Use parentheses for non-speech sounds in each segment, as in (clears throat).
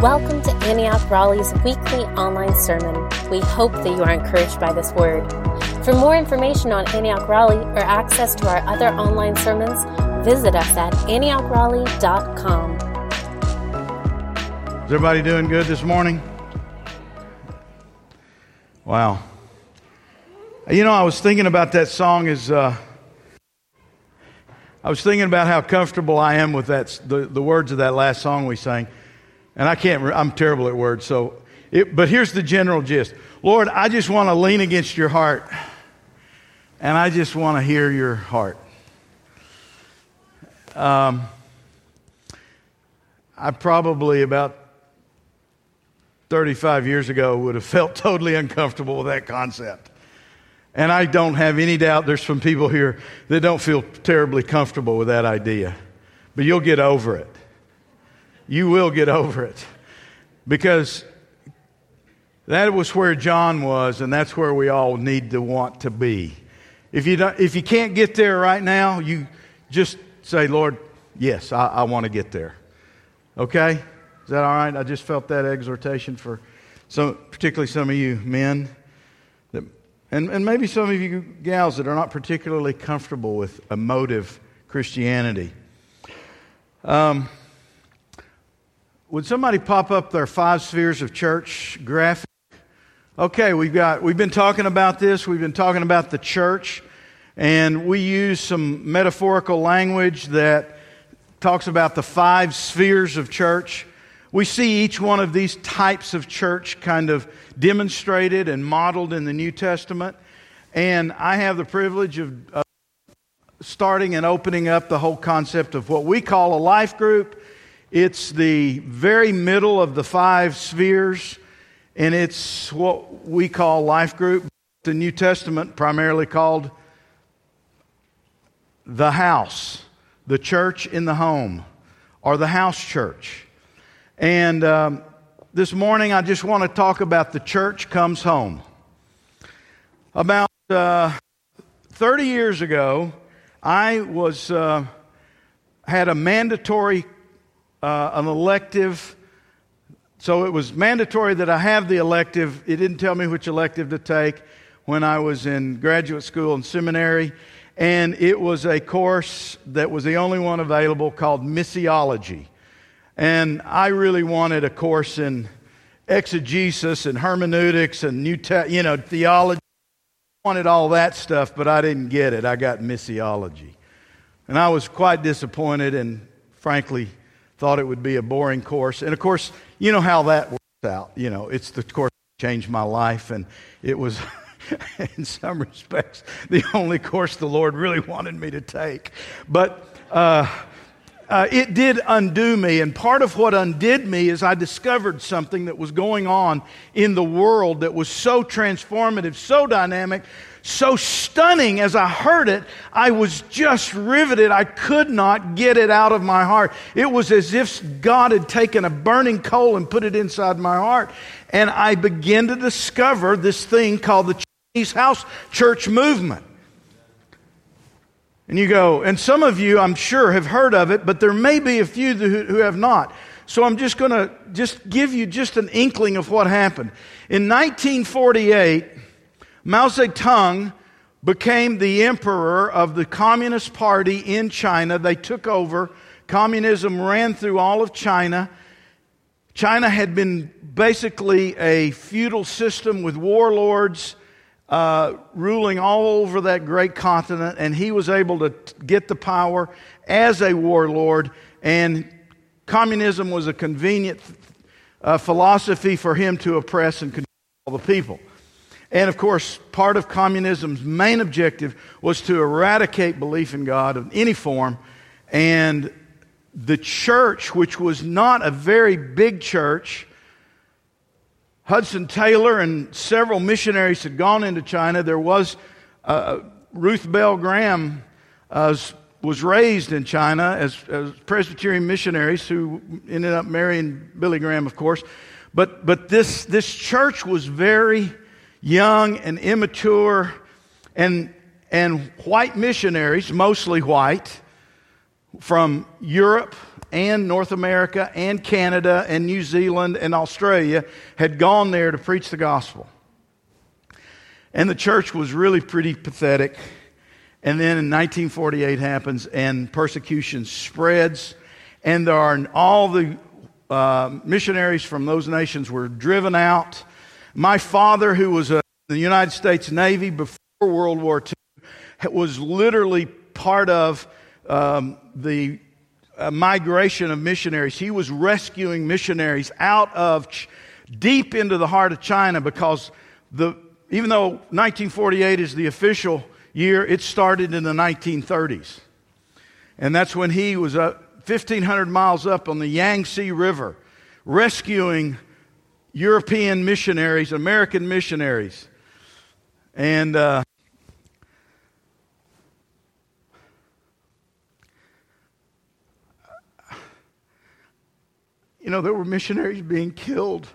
Welcome to Antioch Raleigh's weekly online sermon. We hope that you are encouraged by this word. For more information on Antioch Raleigh or access to our other online sermons, visit us at antiochraleigh.com. Is everybody doing good this morning? Wow. You know, I was thinking about that song as uh, I was thinking about how comfortable I am with that the, the words of that last song we sang. And I can't, I'm terrible at words. So, it, but here's the general gist Lord, I just want to lean against your heart, and I just want to hear your heart. Um, I probably about 35 years ago would have (laughs) felt totally uncomfortable with that concept. And I don't have any doubt there's some people here that don't feel terribly comfortable with that idea. But you'll get over it. You will get over it. Because that was where John was, and that's where we all need to want to be. If you, don't, if you can't get there right now, you just say, Lord, yes, I, I want to get there. Okay? Is that all right? I just felt that exhortation for some, particularly some of you men, that, and, and maybe some of you gals that are not particularly comfortable with emotive Christianity. Um, would somebody pop up their five spheres of church graphic? Okay, we've got we've been talking about this. We've been talking about the church, and we use some metaphorical language that talks about the five spheres of church. We see each one of these types of church kind of demonstrated and modeled in the New Testament. And I have the privilege of, of starting and opening up the whole concept of what we call a life group it's the very middle of the five spheres, and it's what we call life group. The New Testament primarily called the house, the church in the home, or the house church. And um, this morning, I just want to talk about the church comes home. About uh, 30 years ago, I was uh, had a mandatory uh, an elective. So it was mandatory that I have the elective. It didn't tell me which elective to take when I was in graduate school and seminary. And it was a course that was the only one available called missiology. And I really wanted a course in exegesis and hermeneutics and new, te- you know, theology. I wanted all that stuff, but I didn't get it. I got missiology. And I was quite disappointed and frankly thought it would be a boring course. And of course, you know how that works out. You know, it's the course that changed my life, and it was, (laughs) in some respects, the only course the Lord really wanted me to take. But uh, uh, it did undo me, and part of what undid me is I discovered something that was going on in the world that was so transformative, so dynamic, so stunning as I heard it, I was just riveted. I could not get it out of my heart. It was as if God had taken a burning coal and put it inside my heart. And I began to discover this thing called the Chinese house church movement. And you go, and some of you, I'm sure, have heard of it, but there may be a few who, have not. So I'm just going to just give you just an inkling of what happened. In 1948, Mao Zedong became the emperor of the Communist Party in China. They took over. Communism ran through all of China. China had been basically a feudal system with warlords uh, ruling all over that great continent, and he was able to get the power as a warlord. And communism was a convenient uh, philosophy for him to oppress and control the people. And of course, part of communism's main objective was to eradicate belief in God of any form. And the church, which was not a very big church, Hudson Taylor and several missionaries had gone into China. There was uh, Ruth Bell Graham uh, was raised in China as, as, Presbyterian missionaries who ended up marrying Billy Graham, of course. But, but this, this church was very young and immature, and, and white missionaries, mostly white, from Europe and North America and Canada and New Zealand and Australia had gone there to preach the gospel. And the church was really pretty pathetic. And then in 1948 happens and persecution spreads and there are all the uh, missionaries from those nations were driven out. My father, who was in the United States Navy before World War II, was literally part of um, the uh, migration of missionaries. He was rescuing missionaries out of ch- deep into the heart of China because the, even though 1948 is the official year, it started in the 1930s. And that's when he was uh, 1,500 miles up on the Yangtze River rescuing European missionaries, American missionaries. And uh, you know, there were missionaries being killed.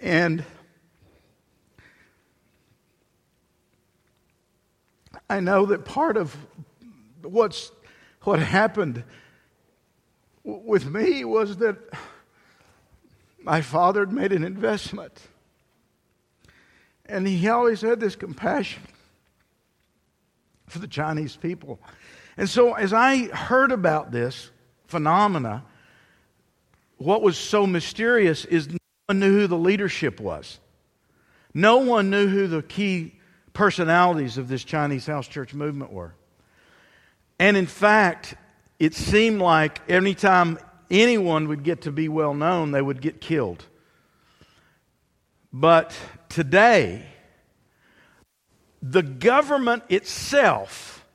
And I know that part of what's what happened with me was that my father had made an investment. And he always had this compassion for the Chinese people. And so as I heard about this phenomena, what was so mysterious is no one knew who the leadership was. No one knew who the key personalities of this Chinese house church movement were. And in fact, it seemed like anytime anyone would get to be well known, they would get killed. But today, the government itself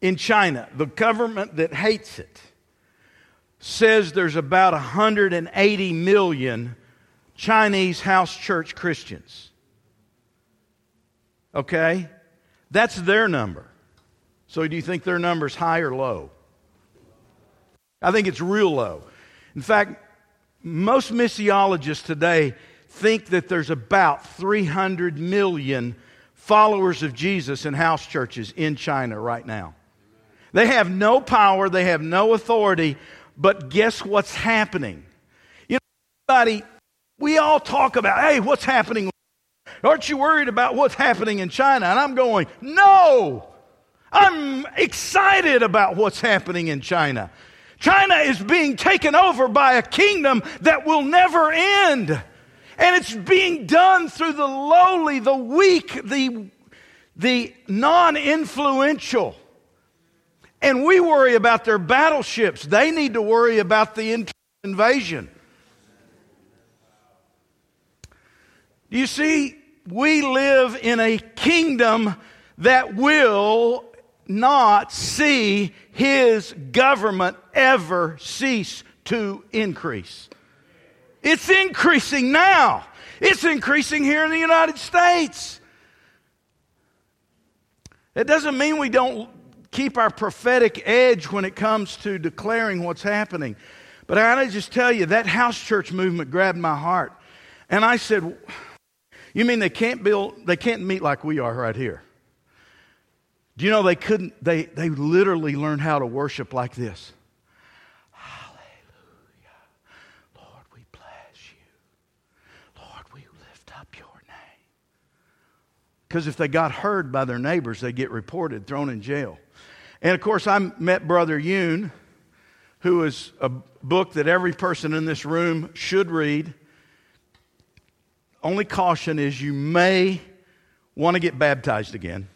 in China, the government that hates it, says there's about 180 million Chinese house church Christians. Okay? That's their number. So do you think their number's high or low? I think it's real low. In fact, most missiologists today think that there's about 300 million followers of Jesus in house churches in China right now. They have no power, they have no authority, but guess what's happening? You know, everybody, we all talk about, hey, what's happening? Aren't you worried about what's happening in China? And I'm going, no! I'm excited about what's happening in China. China is being taken over by a kingdom that will never end. And it's being done through the lowly, the weak, the, the non influential. And we worry about their battleships. They need to worry about the invasion. You see, we live in a kingdom that will not see his government ever cease to increase. It's increasing now. It's increasing here in the United States. It doesn't mean we don't keep our prophetic edge when it comes to declaring what's happening. But I gotta just tell you, that house church movement grabbed my heart. And I said, You mean they can't build, they can't meet like we are right here? Do you know they couldn't, they, they literally learned how to worship like this. Hallelujah. Lord, we bless you. Lord, we lift up your name. Because if they got heard by their neighbors, they get reported, thrown in jail. And of course, I met Brother Yun, who is a book that every person in this room should read. Only caution is you may want to get baptized again.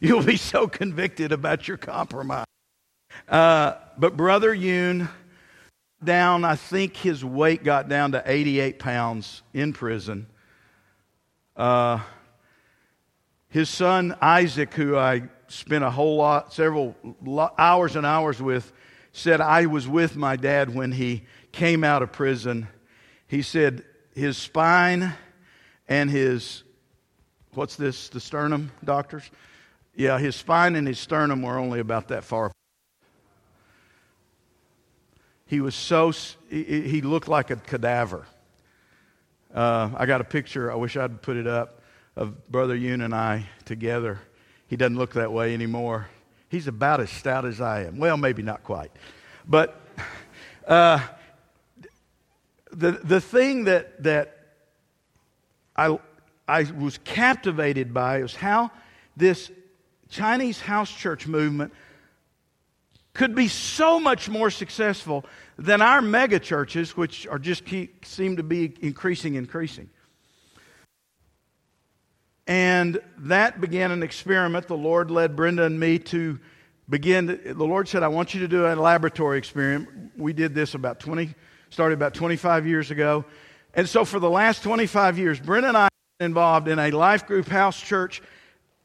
You'll be so convicted about your compromise. Uh, but Brother Yun, down, I think his weight got down to 88 pounds in prison. Uh, his son Isaac, who I spent a whole lot, several hours and hours with, said, I was with my dad when he came out of prison. He said his spine and his, what's this, the sternum, doctors? Yeah, his spine and his sternum were only about that far. He was so, he looked like a cadaver. Uh, I got a picture, I wish I'd put it up, of Brother Yun and I together he doesn't look that way anymore. He's about as stout as I am. Well, maybe not quite. But uh, the, the thing that, that I, I was captivated by is how this Chinese house church movement could be so much more successful than our mega churches, which are just keep, seem to be increasing, increasing. And that began an experiment. The Lord led Brenda and me to begin. The Lord said, I want you to do a laboratory experiment. We did this about 20, started about 25 years ago. And so for the last 25 years, Brenda and I involved in a life group house church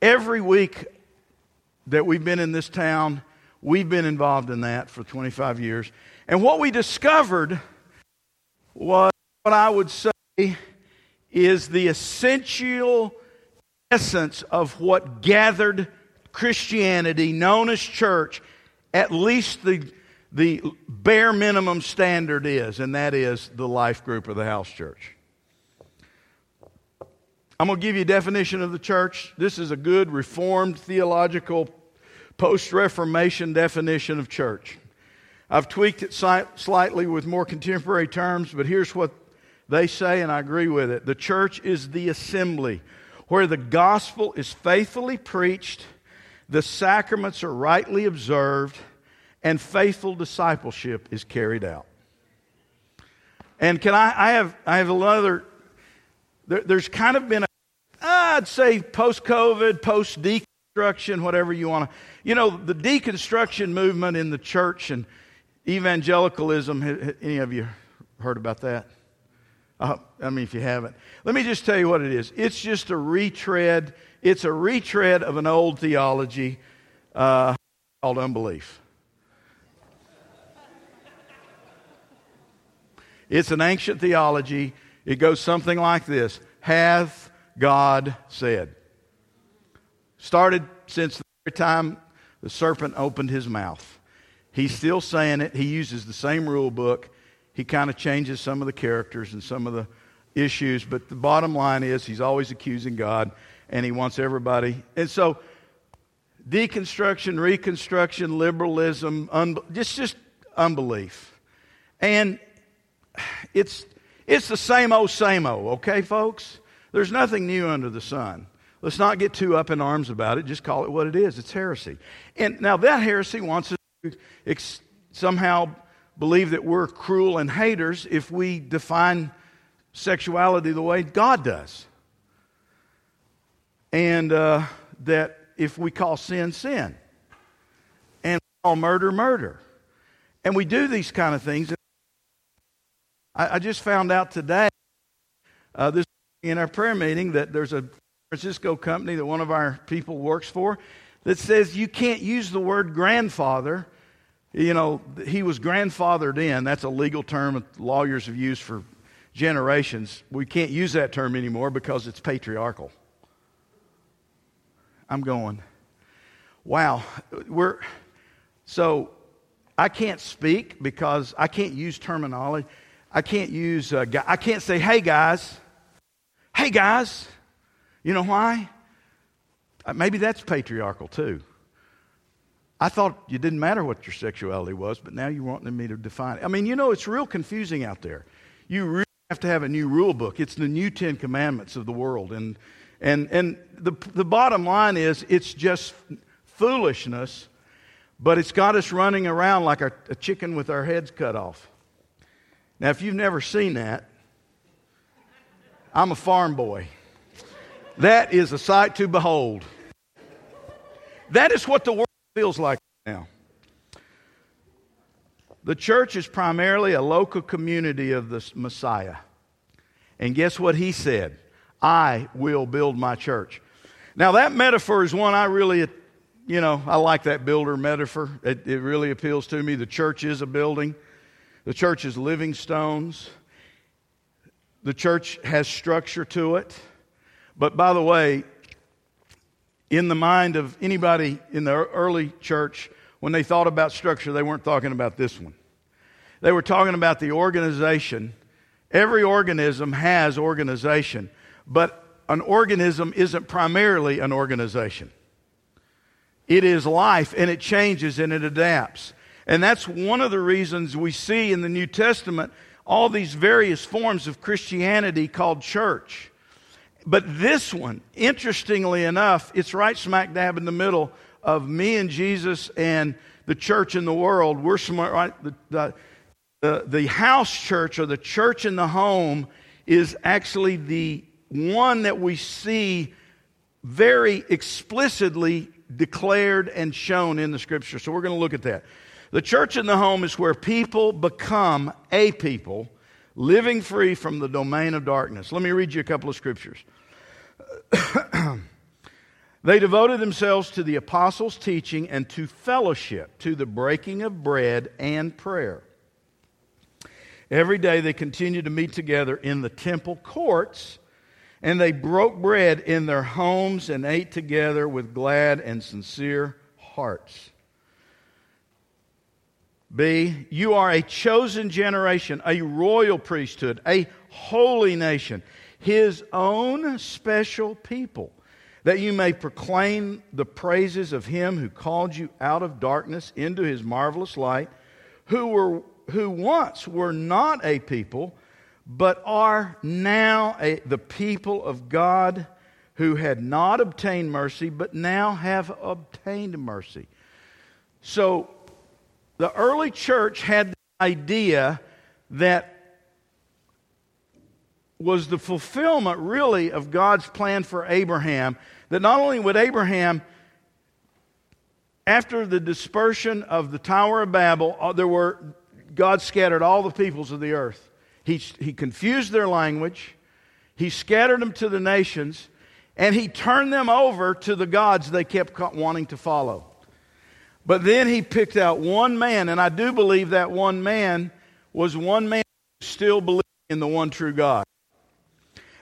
every week that we've been in this town. We've been involved in that for 25 years. And what we discovered was what I would say is the essential essence of what gathered Christianity, known as church, at least the, the bare minimum standard is, and that is the life group of the house church. I'm going to give you a definition of the church. This is a good Reformed theological post Reformation definition of church. I've tweaked it slightly with more contemporary terms, but here's what they say, and I agree with it. The church is the assembly where the gospel is faithfully preached, the sacraments are rightly observed, and faithful discipleship is carried out. And can I, I have, I have another, there, there's kind of been a, I'd say post COVID, post deconstruction, whatever you want to, you know, the deconstruction movement in the church and evangelicalism, any of you heard about that? Uh, I mean, if you haven't, let me just tell you what it is. It's just a retread. It's a retread of an old theology uh, called unbelief. It's an ancient theology. It goes something like this Hath God said? Started since the very time the serpent opened his mouth. He's still saying it. He uses the same rule book he kind of changes some of the characters and some of the issues, but the bottom line is he's always accusing God and he wants everybody. And so, deconstruction, reconstruction, liberalism, un- just, just unbelief. And it's, it's the same old, same old, okay, folks? There's nothing new under the sun. Let's not get too up in arms about it. Just call it what it is. It's heresy. And now that heresy wants us to ex- somehow believe that we're cruel and haters if we define sexuality the way God does. And uh, that if we call sin, sin. And call murder, murder. And we do these kind of things. I, I just found out today, uh, this in our prayer meeting, that there's a Francisco company that one of our people works for that says you can't use the word grandfather you know, he was grandfathered in. That's a legal term that lawyers have used for generations. We can't use that term anymore because it's patriarchal. I'm going, wow. We're, so I can't speak because I can't use terminology. I can't use, uh, I can't say, hey guys, hey guys. You know why? Uh, maybe that's patriarchal too. I thought it didn't matter what your sexuality was, but now you're wanting me to define it. I mean, you know, it's real confusing out there. You really have to have a new rule book. It's the new Ten Commandments of the world. And, and, and the, the bottom line is it's just foolishness, but it's got us running around like a, a chicken with our heads cut off. Now, if you've never seen that, I'm a farm boy. That is a sight to behold. That is what the world feels like now. The church is primarily a local community of the Messiah. And guess what he said? I will build my church. Now, that metaphor is one I really, you know, I like that builder metaphor. It, it really appeals to me. The church is a building, the church is living stones, the church has structure to it. But by the way, in the mind of anybody in the early church, when they thought about structure, they weren't talking about this one. They were talking about the organization. Every organism has organization, but an organism isn't primarily an organization. It is life and it changes and it adapts. And that's one of the reasons we see in the New Testament all these various forms of Christianity called church. But this one, interestingly enough, it's right smack dab in the middle of me and Jesus and the church in the world. We're smart, right? The, the, the, the house church or the church in the home is actually the one that we see very explicitly declared and shown in the scripture. So we're going to look at that. The church in the home is where people become a people living free from the domain of darkness. Let me read you a couple of scriptures. (clears throat) they devoted themselves to the apostles' teaching and to fellowship, to the breaking of bread and prayer. Every day they continued to meet together in the temple courts, and they broke bread in their homes and ate together with glad and sincere hearts. B, you are a chosen generation, a royal priesthood, a holy nation, his own special people, that you may proclaim the praises of him who called you out of darkness into his marvelous light, who were who once were not a people, but are now a, the people of God who had not obtained mercy, but now have obtained mercy. So the early church had the idea that was the fulfillment, really, of God's plan for Abraham. That not only would Abraham after the dispersion of the Tower of Babel, uh, there were God scattered all the peoples of the earth. He, he confused their language, He scattered them to the nations, and He turned them over to the gods they kept wanting to follow. But then He picked out one man, and I do believe that one man was one man who still believed in the one true God.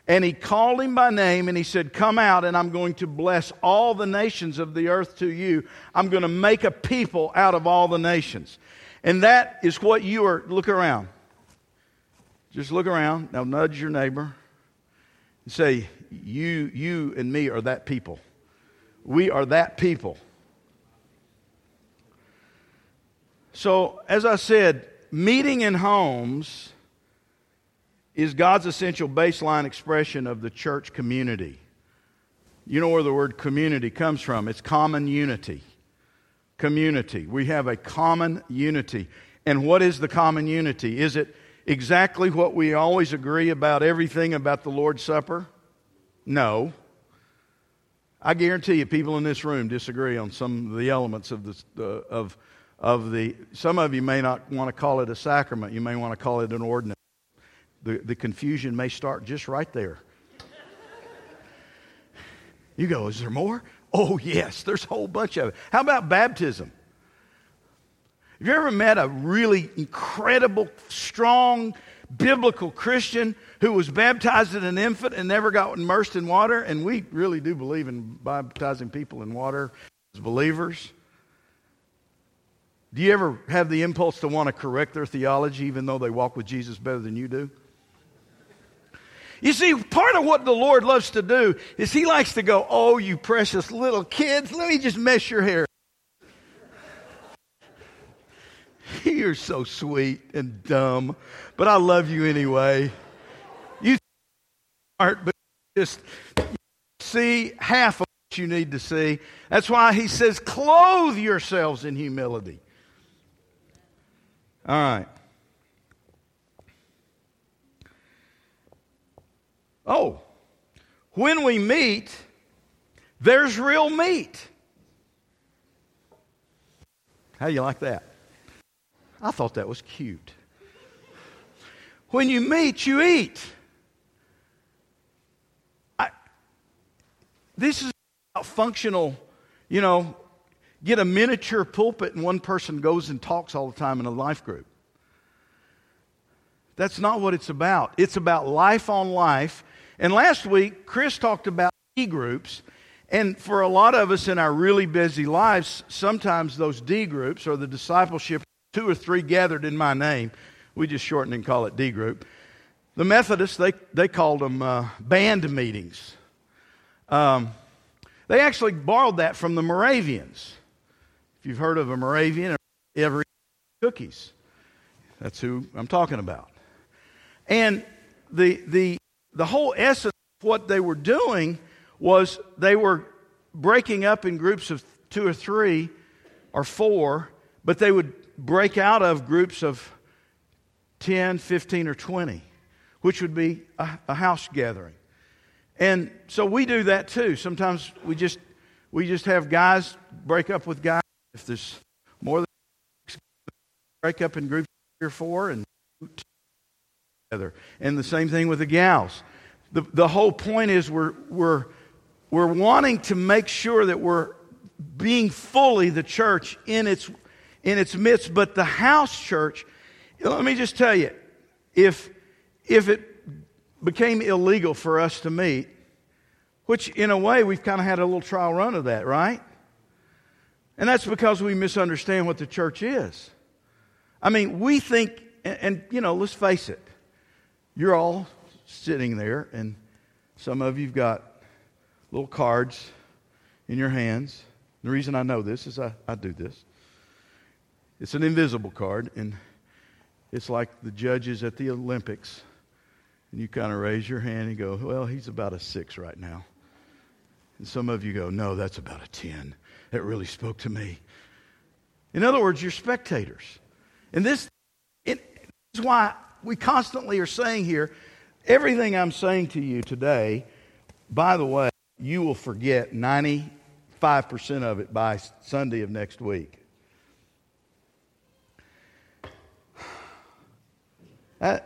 And he called him by name and he said, Come out and I'm going to bless all the nations of the earth to you. I'm going to make a people out of all the nations. And that is what you are. Look around. Just look around. Now nudge your neighbor and say, You, you and me are that people. We are that people. So, as I said, meeting in homes is God's essential baseline expression of the church community. You know where the word community comes from? It's common unity community. We have a common unity. And what is the common unity? Is it exactly what we always agree about everything about the Lord's Supper? No. I guarantee you, people in this room disagree on some of the elements of the, uh, of, of the. Some of you may not want to call it a sacrament. You may want to call it an ordinance. The, the confusion may start just right there. You go, is there more? Oh, yes, there's a whole bunch of it. How about baptism? Have you ever met a really incredible, strong, biblical Christian who was baptized as an infant and never got immersed in water? And we really do believe in baptizing people in water as believers. Do you ever have the impulse to want to correct their theology even though they walk with Jesus better than you do? You see, part of what the Lord loves to do is He likes to go, Oh, you precious little kids, let me just mess your hair. (laughs) You're so sweet and dumb, but I love you anyway. You aren't, but just see half of what you need to see. That's why He says, Clothe yourselves in humility. All right. Oh, when we meet, there's real meat. How do you like that? I thought that was cute. When you meet, you eat. I, this is functional, you know, get a miniature pulpit and one person goes and talks all the time in a life group. That's not what it's about. It's about life on life and last week, Chris talked about D groups. And for a lot of us in our really busy lives, sometimes those D groups or the discipleship, two or three gathered in my name, we just shorten and call it D group. The Methodists, they, they called them uh, band meetings. Um, they actually borrowed that from the Moravians. If you've heard of a Moravian, every cookies. That's who I'm talking about. And the, the, the whole essence of what they were doing was they were breaking up in groups of two or three or four, but they would break out of groups of 10, 15, or 20, which would be a, a house gathering. And so we do that too. Sometimes we just we just have guys break up with guys. If there's more than break up in groups three or four and together. And the same thing with the gals. The, the whole point is we're, we're, we're wanting to make sure that we're being fully the church in its, in its midst. But the house church, let me just tell you, if, if it became illegal for us to meet, which in a way we've kind of had a little trial run of that, right? And that's because we misunderstand what the church is. I mean, we think, and, and, you know, let's face it, you're all sitting there, and some of you've got little cards in your hands. The reason I know this is I, I do this. It's an invisible card, and it's like the judges at the Olympics. And you kind of raise your hand and go, Well, he's about a six right now. And some of you go, No, that's about a 10. That really spoke to me. In other words, you're spectators. And this, it, this is why we constantly are saying here everything I'm saying to you today, by the way, you will forget 95% of it by Sunday of next week. (sighs) I,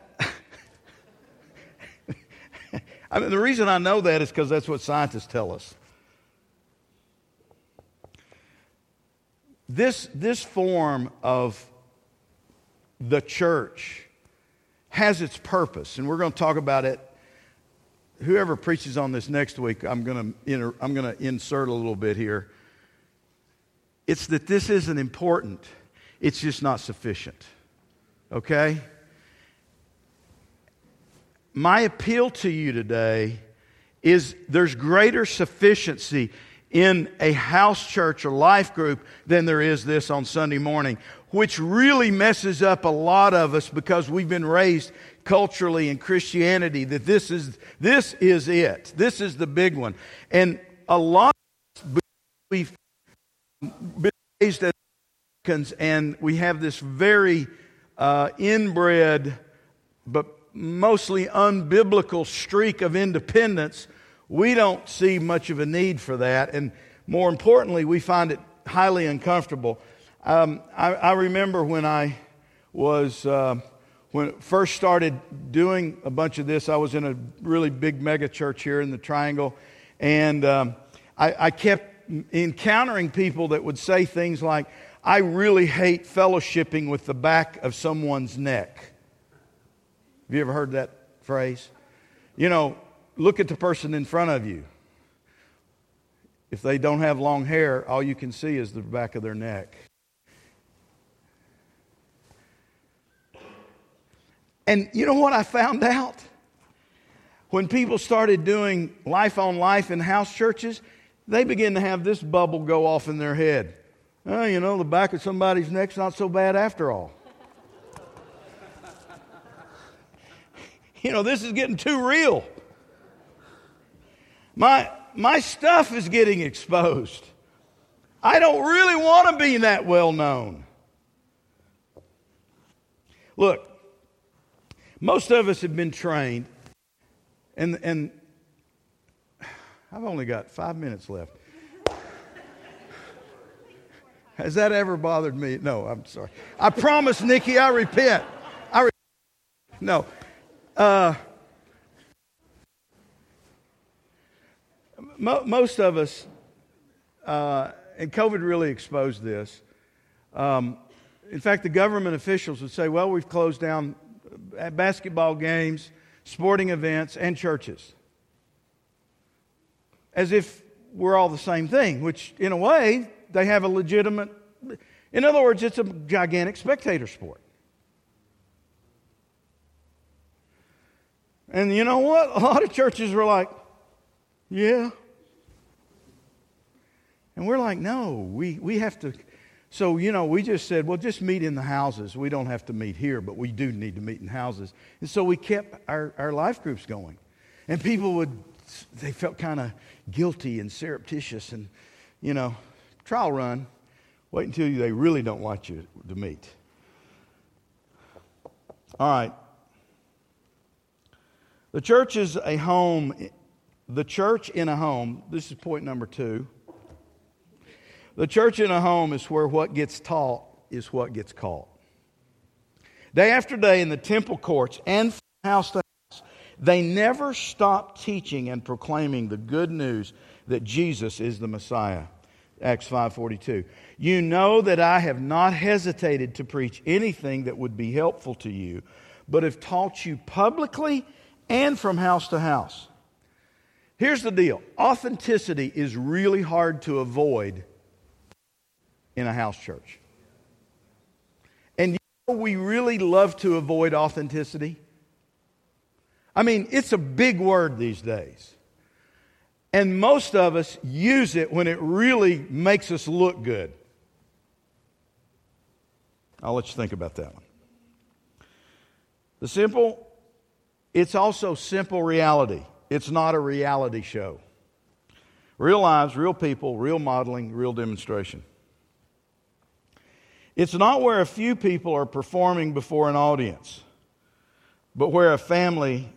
(laughs) I mean, the reason I know that is because that's what scientists tell us. This, this form of the church has its purpose, and we're going to talk about it. Whoever preaches on this next week, I'm going to, inter, I'm going to insert a little bit here. It's that this isn't important, it's just not sufficient. Okay? My appeal to you today is there's greater sufficiency in a house church or life group than there is this on Sunday morning, which really messes up a lot of us because we've been raised culturally in Christianity that this is, this is it. This is the big one. And a lot of us, we've been raised as Americans and we have this very uh, inbred but mostly unbiblical streak of independence we don't see much of a need for that. And more importantly, we find it highly uncomfortable. Um, I, I, remember when I was, uh, when first started doing a bunch of this, I was in a really big mega church here in the Triangle. And um, I, I kept encountering people that would say things like, I really hate fellowshipping with the back of someone's neck. Have you ever heard that phrase? You know, look at the person in front of you. If they don't have long hair, all you can see is the back of their neck. And you know what I found out? When people started doing life on life in house churches, they begin to have this bubble go off in their head. Oh, you know, the back of somebody's neck's not so bad after all. (laughs) you know, this is getting too real. My, my stuff is getting exposed. I don't really want to be that well known. Look, most of us have been trained, and, and I've only got five minutes left. Has that ever bothered me? No, I'm sorry. I promise, Nikki, I repent. I re- no. Uh, most of us, uh, and COVID really exposed this. Um, in fact, the government officials would say, well, we've closed down basketball games, sporting events, and churches. As if we're all the same thing, which in a way, they have a legitimate. In other words, it's a gigantic spectator sport. And you know what? (laughs) A lot of churches were like, yeah, and we're like, no, we, we have to So, you know, we just said, well, just meet in the houses. We don't have to meet here, but we do need to meet in houses. And so we kept our, our life groups going. And people would, they felt kind of guilty and surreptitious and, you know, trial run. Wait until they really don't want you to meet. All right. The church is a home. The church in a home, this is point number two. The church in a home is where what gets taught is what gets caught. Day after day in the temple courts and house to house, they never stop teaching and proclaiming the good news that Jesus is the Messiah. Acts 5:42. You know that I have not hesitated to preach anything that would be helpful to you, but have taught you publicly and from house to house. Here's the deal. Authenticity is really hard to avoid in a house church. And you know we really love to avoid authenticity? I mean, it's a big word these days. And most of us use it when it really makes us look good. I'll let you think about that one. The simple, it's also simple reality. It's not a reality show. Real lives, real people, real modeling, real demonstration. It's not where a few people are performing before an audience, but where a family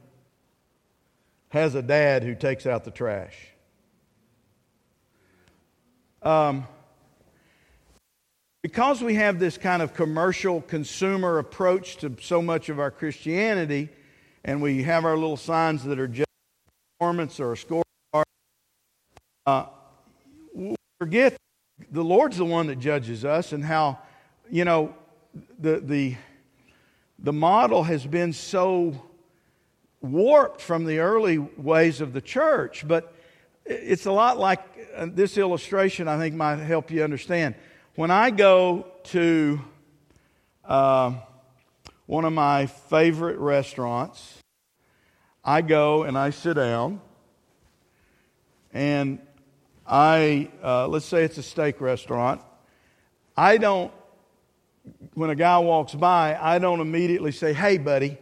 has a dad who takes out the trash. Um, because we have this kind of commercial consumer approach to so much of our Christianity, and we have our little signs that are just performance or a scorecard, uh, forget the Lord's the one that judges us and how you know, the, the, the model has been so warped from the early ways of the church, but it's a lot like uh, this illustration, I think, might help you understand. When I go to uh, one of my favorite restaurants, I go and I sit down, and I, uh, let's say it's a steak restaurant. I don't when a guy walks by, I don't immediately say, Hey, buddy,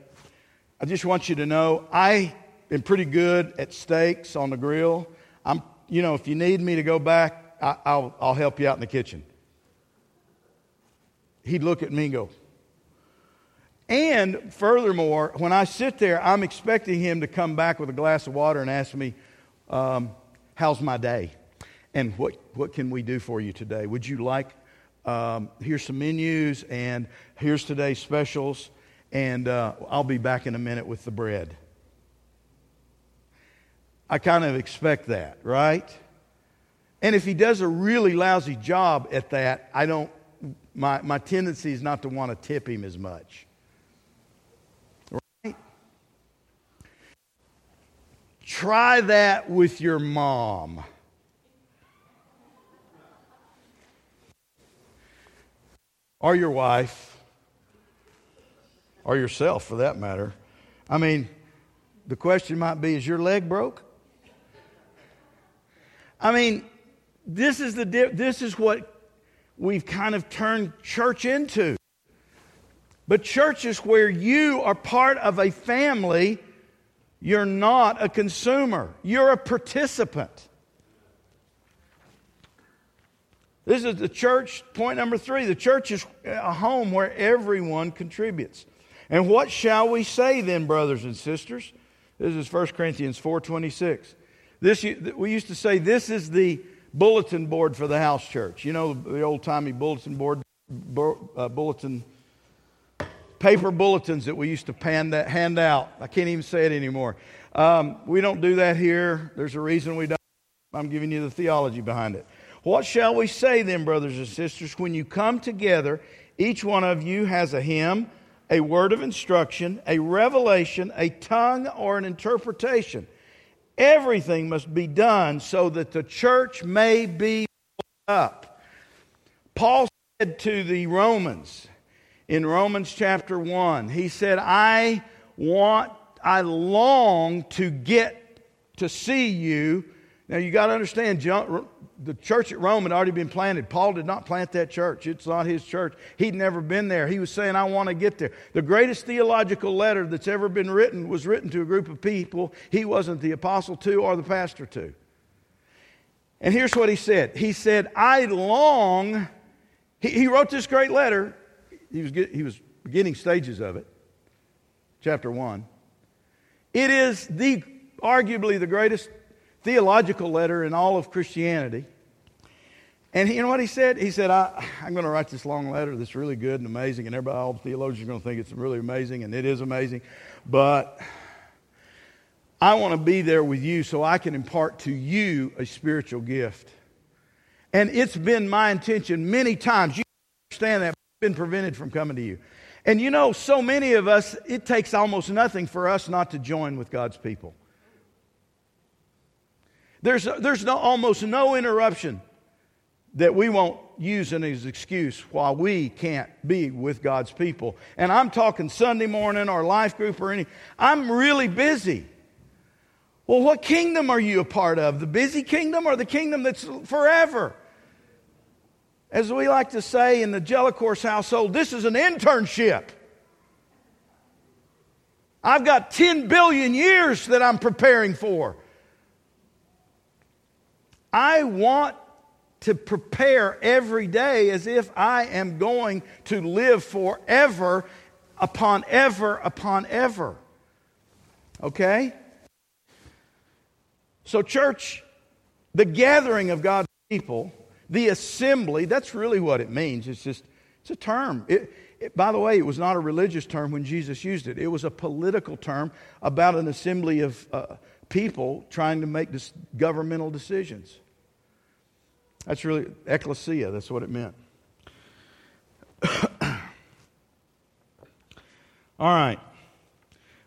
I just want you to know I am pretty good at steaks on the grill. I'm, you know, if you need me to go back, I, will I'll help you out in the kitchen. He'd look at me and go, and furthermore, when I sit there, I'm expecting him to come back with a glass of water and ask me, um, How's my day? And what, what can we do for you today? Would you like um, here's some menus, and here's today's specials, and uh, I'll be back in a minute with the bread. I kind of expect that, right? And if he does a really lousy job at that, I don't, my, my tendency is not to want to tip him as much. Right? Try that with your mom. Or your wife, or yourself for that matter. I mean, the question might be is your leg broke? I mean, this is, the, this is what we've kind of turned church into. But church is where you are part of a family. You're not a consumer, you're a participant. This is the church, point number three. The church is a home where everyone contributes. And what shall we say then, brothers and sisters? This is 1 Corinthians 4.26. This, we used to say this is the bulletin board for the house church. You know, the old-timey bulletin board, uh, bulletin, paper bulletins that we used to hand out. I can't even say it anymore. Um, we don't do that here. There's a reason we don't. I'm giving you the theology behind it. What shall we say then, brothers and sisters? When you come together, each one of you has a hymn, a word of instruction, a revelation, a tongue, or an interpretation. Everything must be done so that the church may be up. Paul said to the Romans in Romans chapter 1, he said, I want, I long to get to see you Now you got to understand, the church at Rome had already been planted. Paul did not plant that church. It's not his church. He'd never been there. He was saying, I want to get there. The greatest theological letter that's ever been written was written to a group of people he wasn't the apostle to or the pastor to. And here's what he said He said, I long, he, he wrote this great letter. He was, he was beginning stages of it, chapter 1. It is the arguably the greatest theological letter in all of Christianity. And you know what he said? He said, I, am going to write this long letter that's really good and amazing, and everybody, all the theologians are going to think it's really amazing, and it is amazing. But I want to be there with you so I can impart to you a spiritual gift. And it's been my intention many times. You understand that, been prevented from coming to you. And you know, so many of us, it takes almost nothing for us not to join with God's people. There's, there's no, almost no interruption that we won't use as an excuse why we can't be with God's people. And I'm talking Sunday morning or life group or any. I'm really busy. Well, what kingdom are you a part of? The busy kingdom or the kingdom that's forever? As we like to say in the Jellicorse household, this is an internship. I've got 10 billion years that I'm preparing for. I want to prepare every day as if I am going to live forever upon ever upon ever. Okay? So, church, the gathering of God's people, the assembly, that's really what it means. It's just, it's a term. It, it, by the way, it was not a religious term when Jesus used it, it was a political term about an assembly of uh, people trying to make this governmental decisions. That's really ecclesia, that's what it meant. (coughs) All right.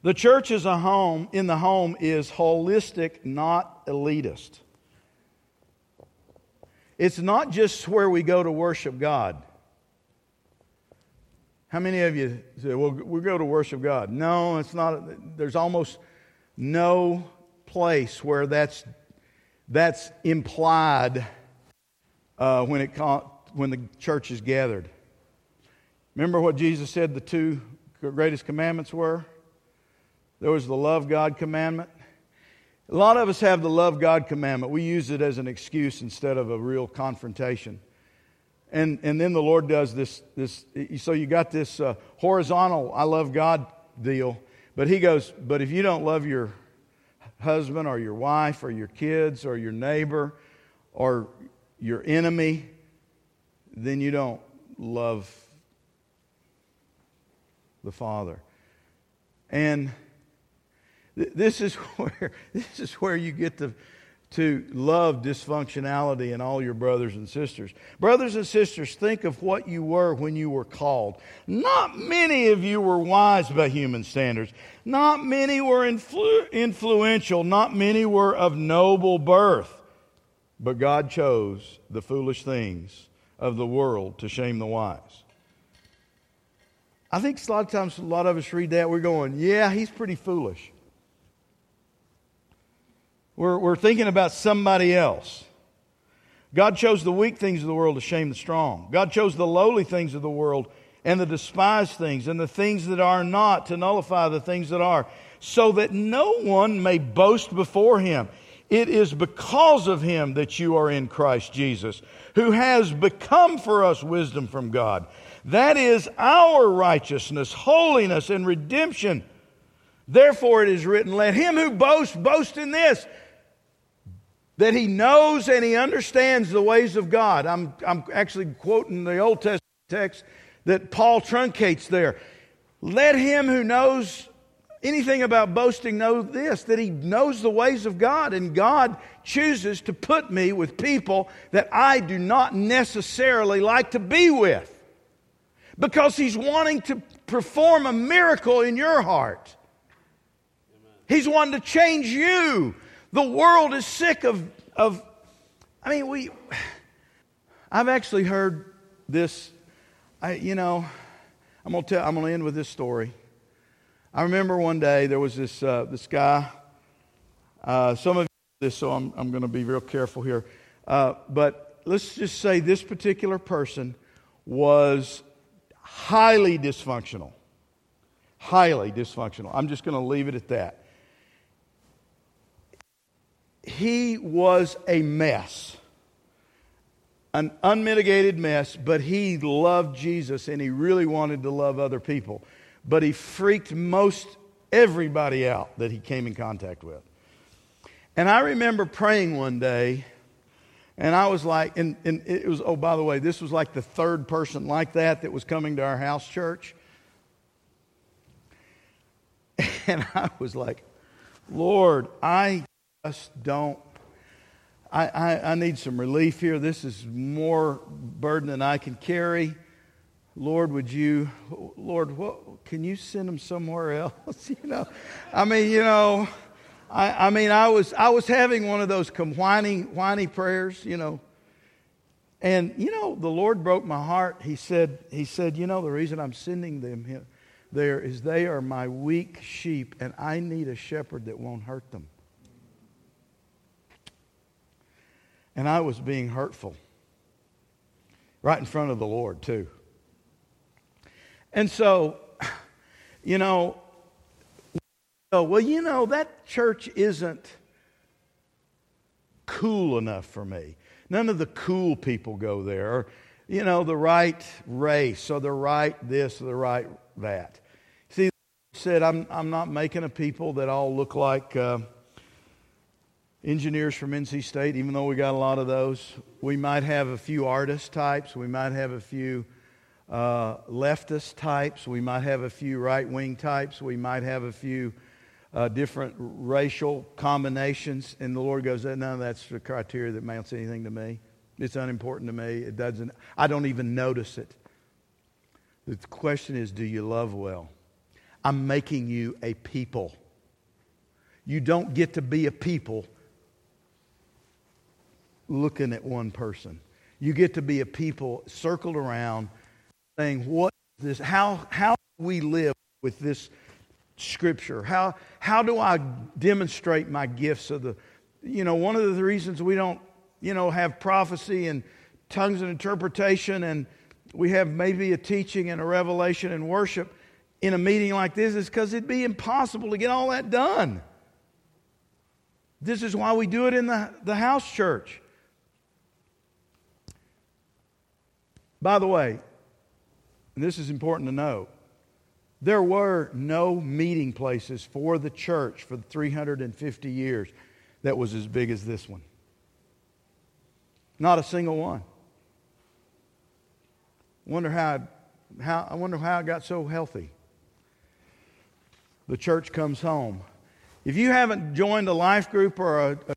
The church is a home, in the home is holistic, not elitist. It's not just where we go to worship God. How many of you say, well, we go to worship God? No, it's not. There's almost no place where that's, that's implied uh, when, it, when the church is gathered. Remember what Jesus said the two greatest commandments were? There was the love God commandment. A lot of us have the love God commandment. We use it as an excuse instead of a real confrontation. And, and then the Lord does this, this so you got this uh, horizontal, I love God deal. But He goes, but if you don't love your husband or your wife or your kids or your neighbor or your enemy, then you don't love the Father. And th- this is (laughs) where this is where you get to to love dysfunctionality in all your brothers and sisters. Brothers and sisters, think of what you were when you were called. Not many of you were wise by human standards. Not many were influ- influential. Not many were of noble birth. But God chose the foolish things of the world to shame the wise. I think a lot of times, a lot of us read that, we're going, yeah, he's pretty foolish. We're, we're thinking about somebody else. God chose the weak things of the world to shame the strong. God chose the lowly things of the world and the despised things and the things that are not to nullify the things that are, so that no one may boast before him. It is because of him that you are in Christ Jesus, who has become for us wisdom from God. That is our righteousness, holiness, and redemption. Therefore, it is written, Let him who boasts boast in this, that he knows and he understands the ways of God. I'm, I'm actually quoting the Old Testament text that Paul truncates there. Let him who knows anything about boasting know this that he knows the ways of God, and God chooses to put me with people that I do not necessarily like to be with because he's wanting to perform a miracle in your heart. He's wanting to change you. The world is sick of, of I mean, we, I've actually heard this, I, you know, I'm going to tell, I'm going to end with this story. I remember one day there was this, uh, this guy. Uh, some of this, so I'm, I'm going to be real careful here. Uh, but let's just say this particular person was highly dysfunctional. Highly dysfunctional. I'm just going to leave it at that. He was a mess, an unmitigated mess, but he loved Jesus and he really wanted to love other people. But he freaked most everybody out that he came in contact with. And I remember praying one day, and I was like, and, and it was, oh, by the way, this was like the third person like that that was coming to our house church. (laughs) And I was like, Lord, I just don't, I, I, I need some relief here. This is more burden than I can carry. Lord, would you, Lord, what, can you send them somewhere else? (laughs) you know, I mean, you know, I, I mean, I was, I was having one of those whiny, whiny prayers, you know. And, you know, the Lord broke my heart. He said, he said, you know, the reason I'm sending them here, there is they are my weak sheep, and I need a shepherd that won't hurt them. And I was being hurtful right in front of the Lord, too. And so, you know, well, you know, that church isn't cool enough for me. None of the cool people go there. You know, the right race or the right this or the right that. See, said, I'm, I'm not making a people that all look like uh, engineers from NC State, even though we got a lot of those. We might have a few artist types. We might have a few uh, leftist types. We might have a few right wing types. We might have a few uh, different racial combinations. And the Lord goes, none of that's the criteria that amounts anything to me. It's unimportant to me. It doesn't, I don't even notice it. The question is, do you love well? I'm making you a people. You don't get to be a people looking at one person. You get to be a people circled around saying, what is this? How, how do we live with this scripture? How, how do I demonstrate my gifts of the, you know, one of the reasons we don't, you know, have prophecy and tongues and interpretation and we have maybe a teaching and a revelation and worship in a meeting like this is because it'd be impossible to get all that done. This is why we do it in the, the house church. By the way, and this is important to know, there were no meeting places for the church for 350 years that was as big as this one. Not a single one. Wonder how, how I wonder how it got so healthy. The church comes home. If you haven't joined a life group or a, a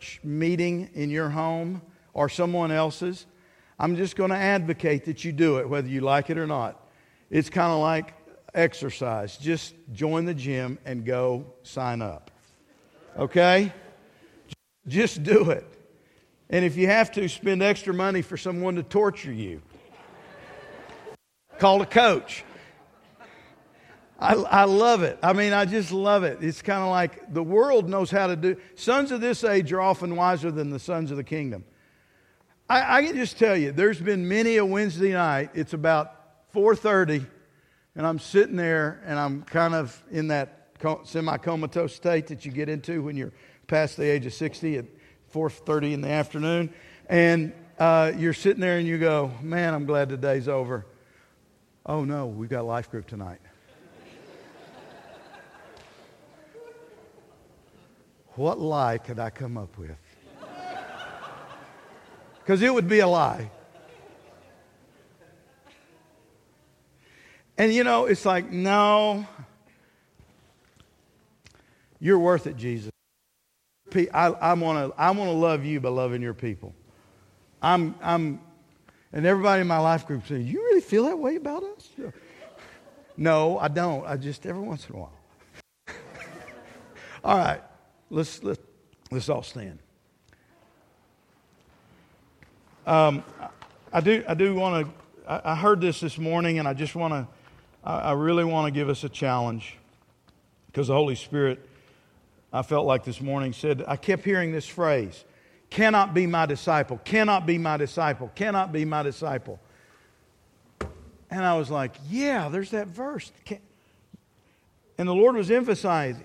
church meeting in your home or someone else's, I'm just going to advocate that you do it, whether you like it or not. It's kind of like exercise. Just join the gym and go sign up. Okay? Just do it. And if you have to, spend extra money for someone to torture you. Call a coach. I, I love it. I mean, I just love it. It's kind of like the world knows how to do. Sons of this age are often wiser than the sons of the kingdom. I, I can just tell you, there's been many a Wednesday night. It's about 4:30 and I'm sitting there and I'm kind of in that semi comatose state that you get into when you're past the age of 60 at 4.30 in the afternoon. And uh, you're sitting there and you go, man, I'm glad the day's over. Oh no, we've got life group tonight. (laughs) what lie could I come up with? Because it would be a lie. And you know, it's like, no, you're worth it, Jesus. I, I want to I wanna love you by loving your people. I'm, I'm, and everybody in my life group says, You really feel that way about us? No, I don't. I just every once in a while. (laughs) all right, let's, let's, let's all stand. Um, I do, I do want to, I heard this this morning, and I just want to I really want to give us a challenge because the Holy Spirit I felt like this morning said, I kept hearing this phrase cannot be my disciple, cannot be my disciple, cannot be my disciple. And I was like, yeah, there's that verse. And the Lord was emphasizing,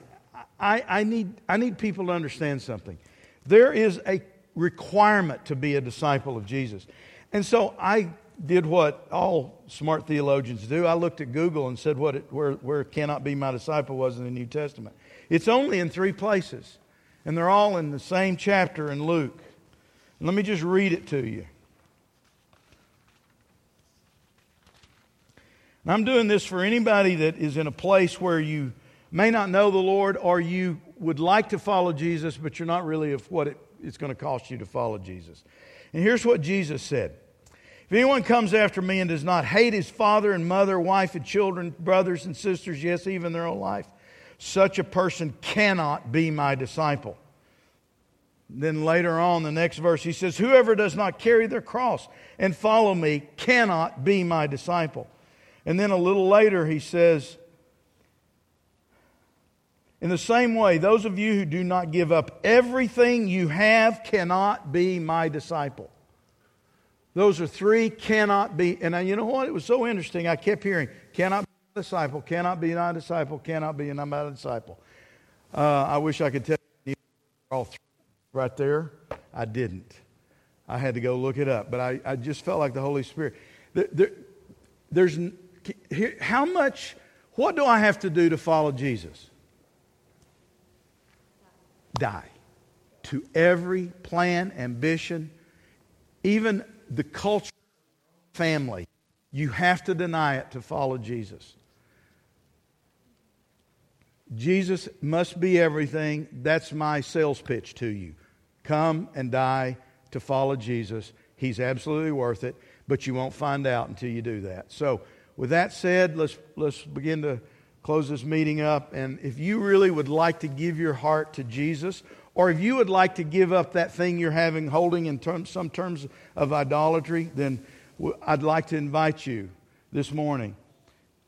I, I, need, I need people to understand something. There is a requirement to be a disciple of Jesus. And so I did what all smart theologians do. I looked at Google and said what it, where, where cannot be my disciple was in the New Testament. It's only in three places, and they're all in the same chapter in Luke. let me just read it to you. And I'm doing this for anybody that is in a place where you may not know the Lord or you would like to follow Jesus, but you're not really of what it, it's going to cost you to follow Jesus. And here's what Jesus said. If anyone comes after me and does not hate his father and mother, wife and children, brothers and sisters, yes, even their own life, such a person cannot be my disciple. Then later on, the next verse, he says, Whoever does not carry their cross and follow me cannot be my disciple. And then a little later, he says, In the same way, those of you who do not give up everything you have cannot be my disciple. Those are three cannot be. And you know what? It was so interesting. I kept hearing, cannot be a disciple, cannot be not a disciple, cannot be not a disciple. Uh, I wish I could tell you all three right there. I didn't. I had to go look it up. But I, I just felt like the Holy Spirit. There, there, there's here, how much, what do I have to do to follow Jesus? Die. To every plan, ambition, even the culture family. You have to deny it to follow Jesus. Jesus must be everything. That's my sales pitch to you. Come and die to follow Jesus. He's absolutely worth it, but you won't find out until you do that. So, with that said, let's, let's begin to close this meeting up. And if you really would like to give your heart to Jesus, or if you would like to give up that thing you're having holding in terms, some terms of idolatry, then I'd like to invite you this morning.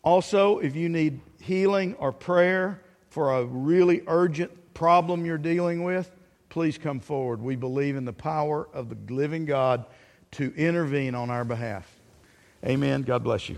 Also, if you need healing or prayer for a really urgent problem you're dealing with, please come forward. We believe in the power of the living God to intervene on our behalf. Amen. God bless you.